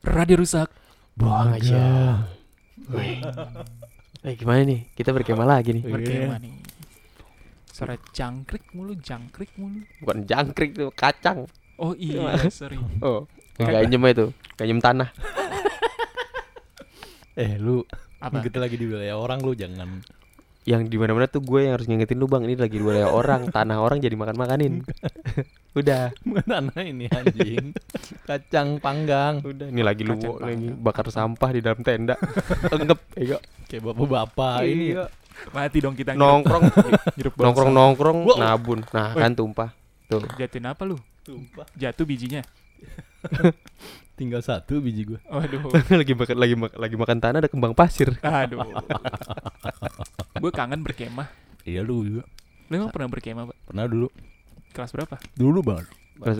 Radio rusak. Buang aja. Eh gimana nih? Kita berkemah lagi nih. Berkemah nih. Suara jangkrik mulu, jangkrik mulu. Bukan jangkrik tuh, kacang. Oh iya, sorry. Oh, ganyem itu. Ganyem tanah. Eh lu Apa? kita lagi di wilayah orang lu jangan Yang di mana-mana tuh gue yang harus ngingetin lu bang. Ini lagi wilayah orang, tanah orang jadi makan-makanin. Udah, mana ini anjing. Kacang panggang. udah. Ini lagi lu lagi bakar sampah di dalam tenda. Enggep, ego. Kayak bapak-bapak ini. Iya. Mati dong kita Nongkrong, nongkrong, nongkrong, Wow. nabun. Nah, kan tumpah. Tuh. Jatuhin apa lu? Tumpah. Jatuh bijinya. Tinggal satu biji gua. Waduh. lagi makan lagi mak- lagi makan tanah ada kembang pasir. Aduh. Gue kangen berkemah. Iya lu juga. Lu emang pernah berkemah, Pak? Pernah dulu. Kelas berapa? Dulu banget. Terus,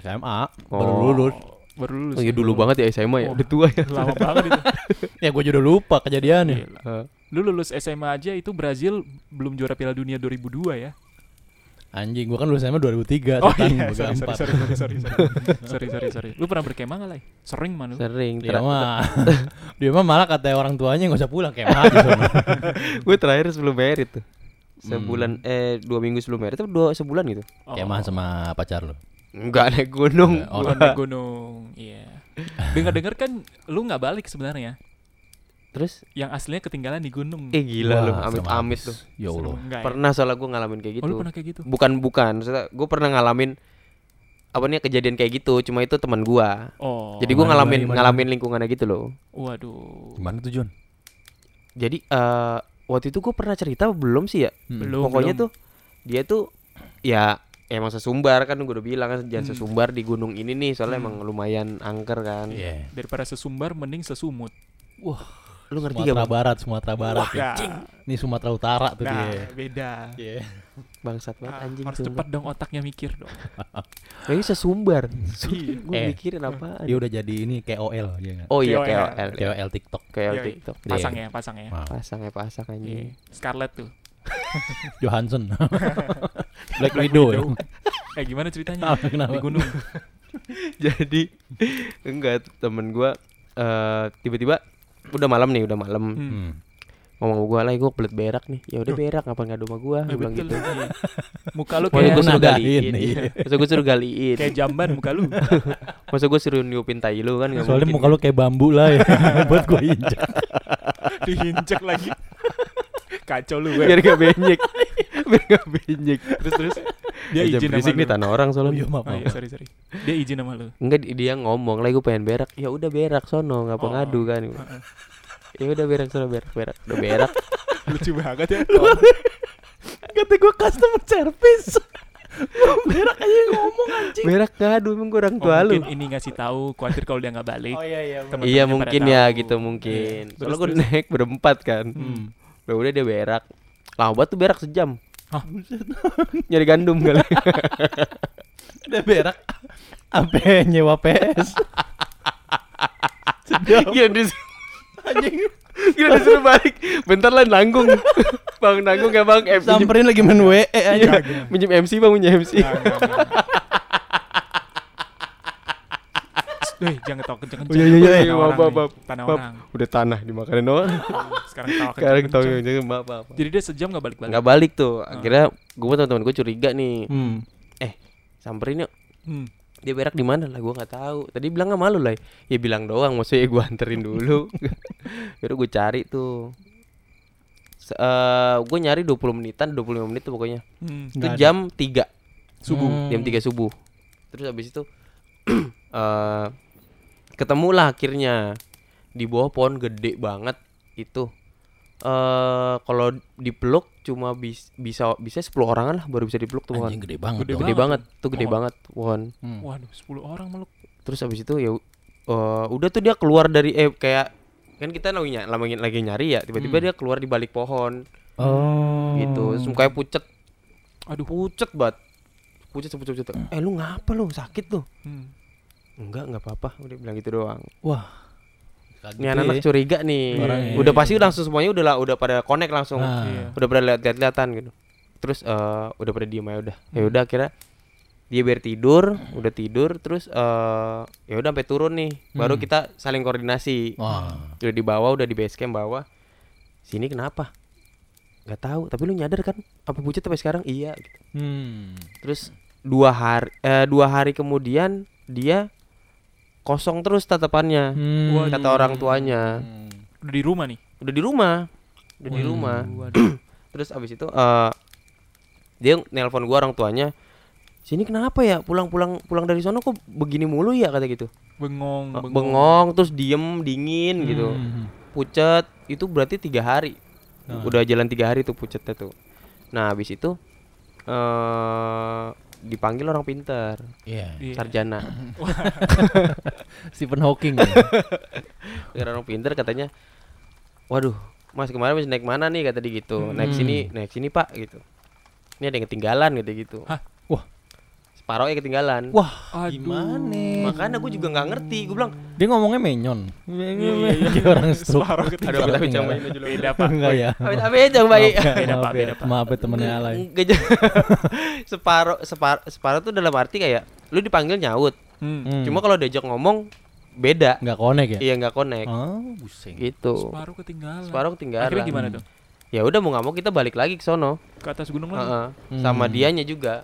SMA Oh. baru lulus. Baru lulus. oh, iya dulu banget ya SMA ya. Oh. Udah tua ya. Lama banget itu. Ya gua juga lupa kejadiannya. Gila. Lu lulus SMA aja itu Brazil belum juara Piala Dunia 2002 ya. Anjing gua kan lulus SMA 2003 Oh setan, iya, sorry, sorry, empat. sorry, sorry, sorry, sorry, sorry, sorry. Lu pernah berkemah nggak, Lai? Sering man lu? Sering. Dia mah dia mah malah kata orang tuanya nggak usah pulang mah sono. gue terakhir sebelum merit tuh. Hmm. Sebulan eh dua minggu sebelum merit atau dua sebulan gitu. Oh, Kayak mah sama pacar lu. Enggak naik gunung. Eh, oh, naik gunung, iya. Dengar-dengar kan lu nggak balik sebenarnya. Terus Yang aslinya ketinggalan di gunung. eh gila lu Wah, amit-amit tuh. Ya Allah. Ya? Pernah soalnya gue ngalamin kayak Oh, gitu. lu pernah kayak gitu? Bukan bukan, gue pernah ngalamin apa nih kejadian kayak gitu, cuma itu teman gua. Oh. Jadi gue gimana, ngalamin gimana, ngalamin lingkungannya gitu loh. Waduh. Gimana tuh John? Jadi eh waktu itu gue pernah cerita belum sih ya? Hmm. Belum. Pokoknya belum. tuh dia tuh ya emang sesumbar kan gue udah bilang kan jangan Hmm. sesumbar di gunung ini nih soalnya Hmm. emang lumayan angker kan. Iya. Daripada sesumbar mending sesumut. Lu ngerti gak Sumatera bang? Barat, Sumatera Barat. ya. Ya. Ini Sumatera Utara tuh Nah, dia. beda. Iya. Bangsat banget Ah, anjing harus sumpah. cepat dong otaknya mikir dong. Lagi sesumbar. Iya. gue Eh. mikirin apa? Dia udah jadi ini KOL ya. Oh iya KOL. KOL. KOL TikTok. KOL Yoi. TikTok. Pasang ya, pasang ya. Wow. Pasang ya pasang Iya. anjing. Scarlett tuh. Johansson. Black Widow. ya. Eh gimana ceritanya? Kenapa? Kenapa? Di gunung. Jadi enggak temen gua eh tiba-tiba udah malam nih, udah malam. Hmm. Hmm. Ngomong gua lah, gua kebelet berak nih. Ya udah berak, ngapa enggak sama gua? Eh, Gua bilang betul. gitu. iya. Muka lu kayak gua suruh galiin. iya. Masa gua suruh galiin. kayak jamban muka lu. Masa gua suruh niupin tai lu kan Soalnya mungkin. muka lu kayak bambu lah ya. Buat gua injak. Diinjek lagi. Kacau lu, biar gue. gak benyek. biar gak benyek. Terus terus Dia jangan izin sama berisik lu. nih tanah orang Oh soalnya. iya maaf. Oh iya, maaf. sorry, sorry. Dia izin sama lu. Enggak di- dia ngomong lagi gue pengen berak. Ya udah berak sono, ngapa Oh. ngadu kan. Heeh. Ya udah berak sono berak berak. Udah berak. Lucu banget ya. Kata gua customer service. Berak aja ngomong anjing. berak ngadu emang gue orang Oh, tua lu. mungkin ini ngasih tahu khawatir kalau dia nggak balik. iya iya. Temen-temennya Iya mungkin ya tahu. gitu mungkin. Iya. Soalnya Terus, gue naik berempat kan. Hmm. Udah udah dia berak. Lama banget tuh berak sejam. Hah? Nyari gandum kali. Udah berak. Apa nyewa PS? Gila dis Anjing. Gila disuruh balik. Bentar lah nanggung. bang nanggung ya bang. Eh, Samperin lagi main WE aja. pinjem MC bang punya MC. Nggak, nggak, nggak. Wih, jangan ketawa kenceng-kenceng. Oh, iya, iya, iya, Tanah orang. Tanah. Udah tanah dimakanin doang. Sekarang ketawa Sekarang tahu kenceng-kenceng. jangan maaf maaf. Jadi dia sejam nggak balik-balik. Nggak balik tuh. Akhirnya gue sama teman gue curiga nih. Hmm. Samperin yuk. Hmm. Dia berak di mana lah? Gue nggak tahu. Tadi bilang nggak malu lah. Ya bilang doang. Maksudnya gue anterin dulu. Baru gue cari tuh. Se- eh, gue nyari 20 menitan, 25 menit tuh pokoknya. Hmm. Itu jam 3 Subuh. Hmm. jam 3 subuh. Terus habis itu eh ketemu lah akhirnya di bawah pohon gede banget itu. Eh kalau dipeluk cuma bis, bisa bisa 10 orangan lah baru bisa dipeluk tuh pohon. Anjing gede banget. Gede dong. Gede banget, tuh gede Pohon. banget pohon. Hmm. Waduh, 10 orang meluk. Terus habis itu ya eh udah tuh dia keluar dari eh kayak kan kita lagi ny- lagi, lagi nyari ya tiba-tiba Hmm. dia keluar di balik pohon Oh. gitu terus mukanya pucet Aduh. pucet banget pucet pucet pucet eh lu ngapa lu sakit tuh Hmm. enggak enggak apa-apa udah bilang gitu doang Wah. ini anak-anak curiga nih Orangnya. udah pasti langsung semuanya udah lah udah pada connect langsung Nah. Iya. udah pada lihat-lihatan gitu terus eh udah pada diem aja udah ya udah kira dia biar tidur udah tidur terus eh ya udah sampai turun nih baru Hmm. kita saling koordinasi Wah. udah di bawah udah di base camp bawah sini kenapa nggak tahu tapi lu nyadar kan apa pucat sampai sekarang iya gitu. Hmm. terus dua hari eh, dua hari kemudian dia kosong terus tatapannya Hmm. Kata orang tuanya Hmm. Udah di rumah nih. udah di rumah udah di Hmm. rumah Waduh. terus abis itu eh dia nelpon gua orang tuanya sini kenapa ya pulang-pulang pulang dari sono kok begini mulu ya kata gitu Bengong, Eh, bengong. bengong terus diem dingin gitu Hmm. pucat itu berarti tiga hari Ah. udah jalan tiga hari tuh pucatnya tuh nah habis itu eh dipanggil orang pintar Iya. Iya. sarjana Stephen Hawking. ya. Orang pintar katanya waduh mas kemarin habis naik mana nih kata dia gitu naik Hmm. sini naik sini pak gitu ini ada yang ketinggalan gitu gitu Hah? Separuh ya ketinggalan Wah, Aduh. gimana? makanya gue juga nggak ngerti gue bilang Dia ngomongnya menyon. iya, iya. Kayak orang stroke. Separuh ketinggalan. ini dulu Beda pak. Enggak ya. dong Maaf ya, Beda, maaf Pak, ya. beda, Pak. Maaf ya temennya alay. Separuh separuh separuh tuh dalam arti kayak lu dipanggil nyaut Hmm. Hmm. cuma kalau diajak ngomong beda nggak connect ya? iya nggak connect Oh, buseng. gitu Separuh ketinggalan. separuh ketinggalan Akhirnya gimana tuh? ya udah mau nggak mau kita balik lagi ke sono Ke atas gunung lagi. Heeh. sama Hmm. dianya juga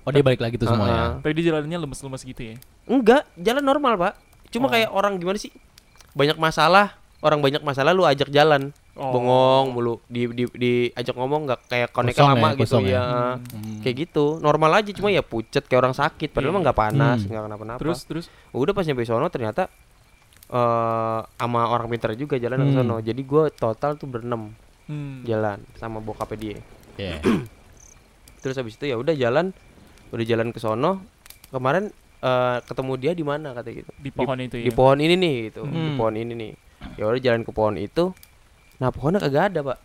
Oh, dia balik lagi tuh semua ya. Heeh. Tadi dia jalannya lemes-lemes gitu ya. enggak jalan normal pak cuma Oh. kayak orang gimana sih banyak masalah orang banyak masalah lu ajak jalan Oh. bengong mulu di di diajak ngomong nggak kayak connect Kosong lama ya, gitu ya. ya Hmm. kayak gitu normal aja cuma ya pucet kayak orang sakit padahal mah nggak panas Hmm. nggak kenapa-napa Terus terus udah pas nyampe sono ternyata eh sama orang pintar juga jalan ke Hmm. sono jadi gua total tuh berenam hmm. jalan sama bokapnya dia Iya. terus habis itu ya udah jalan udah jalan ke sono kemarin eh, ketemu dia di mana kata gitu di pohon itu ya. di pohon ini nih gitu di Hmm. pohon ini nih ya udah jalan ke pohon itu nah pohonnya kagak ada pak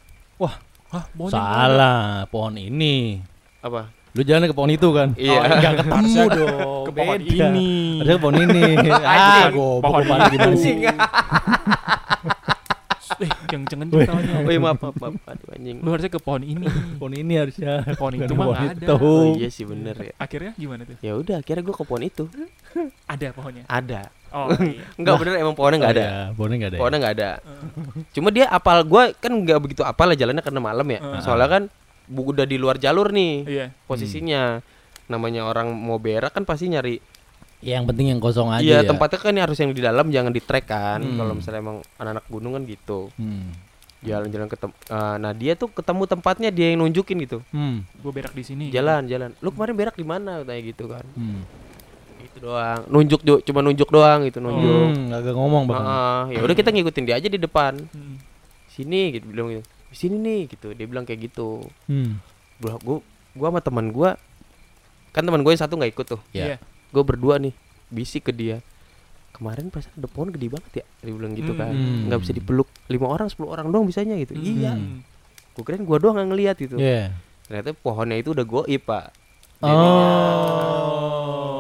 Hah, pohonnya nggak ada. Salah, pohon ini. apa Lu jalan ke pohon itu kan? Iya. Oh, enggak ketemu dong. ke pohon beda. ini. Harusnya ke pohon ini. ah, goblok pohon kepala itu. Eh, kenceng kenceng taunya. oh iya maaf maaf, maaf. aduh anjing Lu harusnya ke pohon ini. Pohon ini harusnya. Pohon itu mah nggak ada. oh iya sih bener ya Akhirnya gimana tuh? ya udah akhirnya gua ke pohon itu Ada pohonnya. ada Oh iya. Enggak bener emang pohonnya nggak Oh, ada iya, Pohonnya enggak ada. ya? pohonnya nggak ada cuma dia apal gua kan nggak begitu apal lah jalannya karena malam ya soalnya kan udah di luar jalur nih Iya. posisinya namanya orang mau berak kan pasti nyari Ya, yang penting yang kosong aja iya ya. tempatnya kan harus yang di dalam jangan di trek kan Hmm. kalau misalnya emang anak-anak gunung kan gitu Hmm. jalan-jalan ketemu nah dia tuh ketemu tempatnya dia yang nunjukin gitu Hmm. Gue berak di sini. jalan jalan lu kemarin berak di mana kayak gitu kan Hmm. itu doang nunjuk Jo. cuma nunjuk doang gitu nunjuk Hmm, agak ngomong bahkan. Heeh, ya udah kita ngikutin dia aja di depan Hmm. sini gitu bilang gitu di sini nih gitu dia bilang kayak gitu Hmm. gua gua gua sama teman gua kan teman gue yang satu nggak ikut tuh Ya. Iya. Gue berdua nih bisik ke dia kemarin pas ada pohon gede banget ya dia bilang gitu kan Hmm. nggak bisa dipeluk lima orang 10 orang doang bisanya gitu Hmm. iya Hmm. gue kirain gua doang yang ngeliat gitu Iya. ternyata pohonnya itu udah goib pak Oh.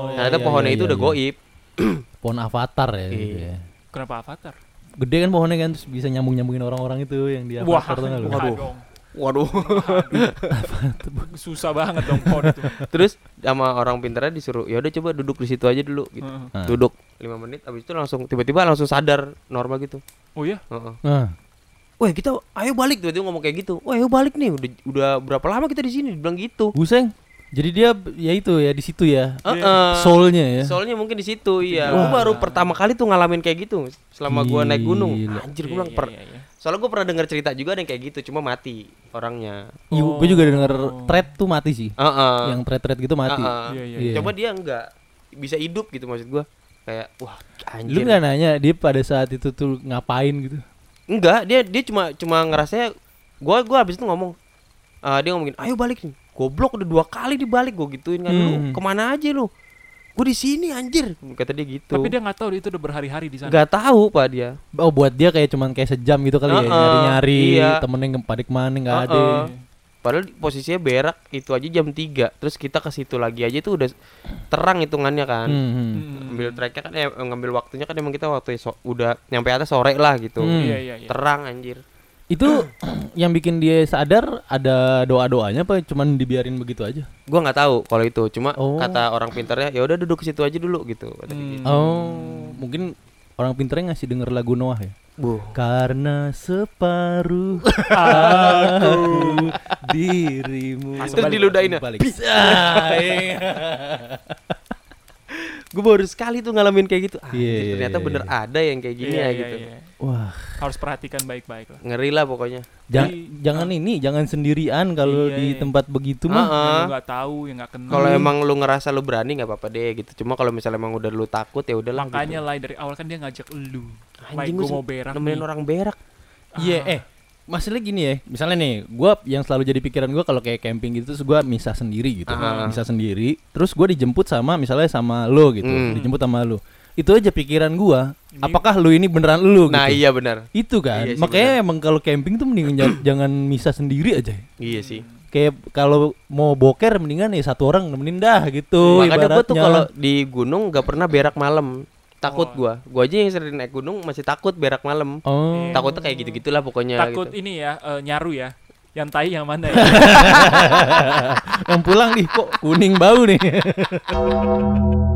ternyata iya, pohonnya iya, itu iya, udah iya. goib Pohon avatar ya. gitu Iya. ya. Kenapa avatar? Gede kan pohonnya kan terus bisa nyambung-nyambungin orang-orang itu yang di Wah, avatar tuh nggak lu? Waduh. Susah banget dong pohon itu. terus sama orang pintarnya disuruh ya udah coba duduk di situ aja dulu gitu Heeh. Nah. duduk lima menit abis itu langsung tiba-tiba langsung sadar normal gitu Oh iya. Heeh. Nah, Wah kita ayo balik tuh dia ngomong kayak gitu. Wah ayo balik nih udah udah berapa lama kita di sini Dia bilang gitu. Buseng. Jadi dia ya itu ya di situ ya. Heeh. Soulnya ya. Soalnya mungkin di situ iya. Wah. Gua baru pertama kali tuh ngalamin kayak gitu selama gua naik gunung. Gila. Anjir gua bilang iya, per. iya, iya. Soalnya gua pernah dengar cerita juga ada yang kayak gitu cuma mati orangnya. Iya, Oh. gue juga denger thread tuh mati sih. Heeh. Yang thread-thread gitu mati. Heeh. Iya, iya, iya. Coba dia enggak bisa hidup gitu maksud gua. Kayak wah Lu anjir. nggak nanya dia pada saat itu tuh ngapain gitu? Enggak, dia dia cuma cuma ngerasanya gua gua habis itu ngomong eh, dia ngomongin, "Ayo balik nih." Goblok udah dua kali dibalik gua gituin kan lu Hmm. ke mana aja lu? Gua di sini anjir, kata dia gitu. Tapi dia nggak tahu itu udah berhari-hari di sana. nggak tahu pak dia. Oh buat dia kayak cuman kayak sejam gitu kali ya Heeh, nyari-nyari iya. temennya yang pada ke mana nggak ada. Heeh. Padahal di- posisinya berak itu aja jam 3 Terus kita ke situ lagi aja tuh udah terang hitungannya kan. Hmm, hmm. Hmm. Ngambil tracknya kan eh, ngambil waktunya kan emang kita waktu so- udah nyampe atas sore lah gitu. Hmm. Iya iya iya. Terang anjir. Itu yang bikin dia sadar ada doa-doanya apa cuman dibiarin begitu aja? Gua nggak tahu kalau itu, cuma Oh. kata orang pintarnya ya udah duduk ke situ aja dulu gitu. Hmm. gitu. Oh, mungkin orang pinternya ngasih denger lagu Noah ya. Buh. Karena separuh aku dirimu. Terus diludahin ya? Balik. Bisa. Gue baru sekali tuh ngalamin kayak gitu. Ah, Iya, iya, ternyata iya, bener iya. ada yang kayak gini Iya, ya iya, gitu. iya. Wah, Harus perhatikan baik-baik lah. Ngeri lah pokoknya. ja- Di- jangan ini, jangan sendirian kalau Iya, di iya. tempat begitu Ah, mah. ah. Yang nggak tahu, yang nggak kenal. Kalau emang lu ngerasa lu berani nggak apa-apa deh gitu. Cuma kalau misalnya emang udah lu takut ya udahlah. makanya gitu. lah dari awal kan dia ngajak lu. Anjing gue mau berak nemenin nih. orang berak. Iya, eh masalah gini ya, misalnya nih, gua yang selalu jadi pikiran gua kalau kayak camping gitu, terus gua misah sendiri gitu, Ah. misah sendiri, terus gua dijemput sama misalnya sama lo gitu, Hmm. dijemput sama lo, itu aja pikiran gua, Ini- apakah lu ini beneran lu Nah, gitu? iya benar. Itu kan, Iya sih, makanya emang kalau camping tuh mending jan- jangan misah sendiri aja. Iya sih. Kayak kalau mau boker mendingan ya satu orang nemenin dah gitu. Makanya gua tuh kalau di gunung nggak pernah berak malam. Takut Oh. gua. Gua aja yang sering naik gunung masih takut berak malam. oh Takutnya kayak gitu-gitulah pokoknya Takut gitu. ini ya, eh, nyaru ya. Yang tai yang mana ya? yang pulang nih kok kuning bau nih.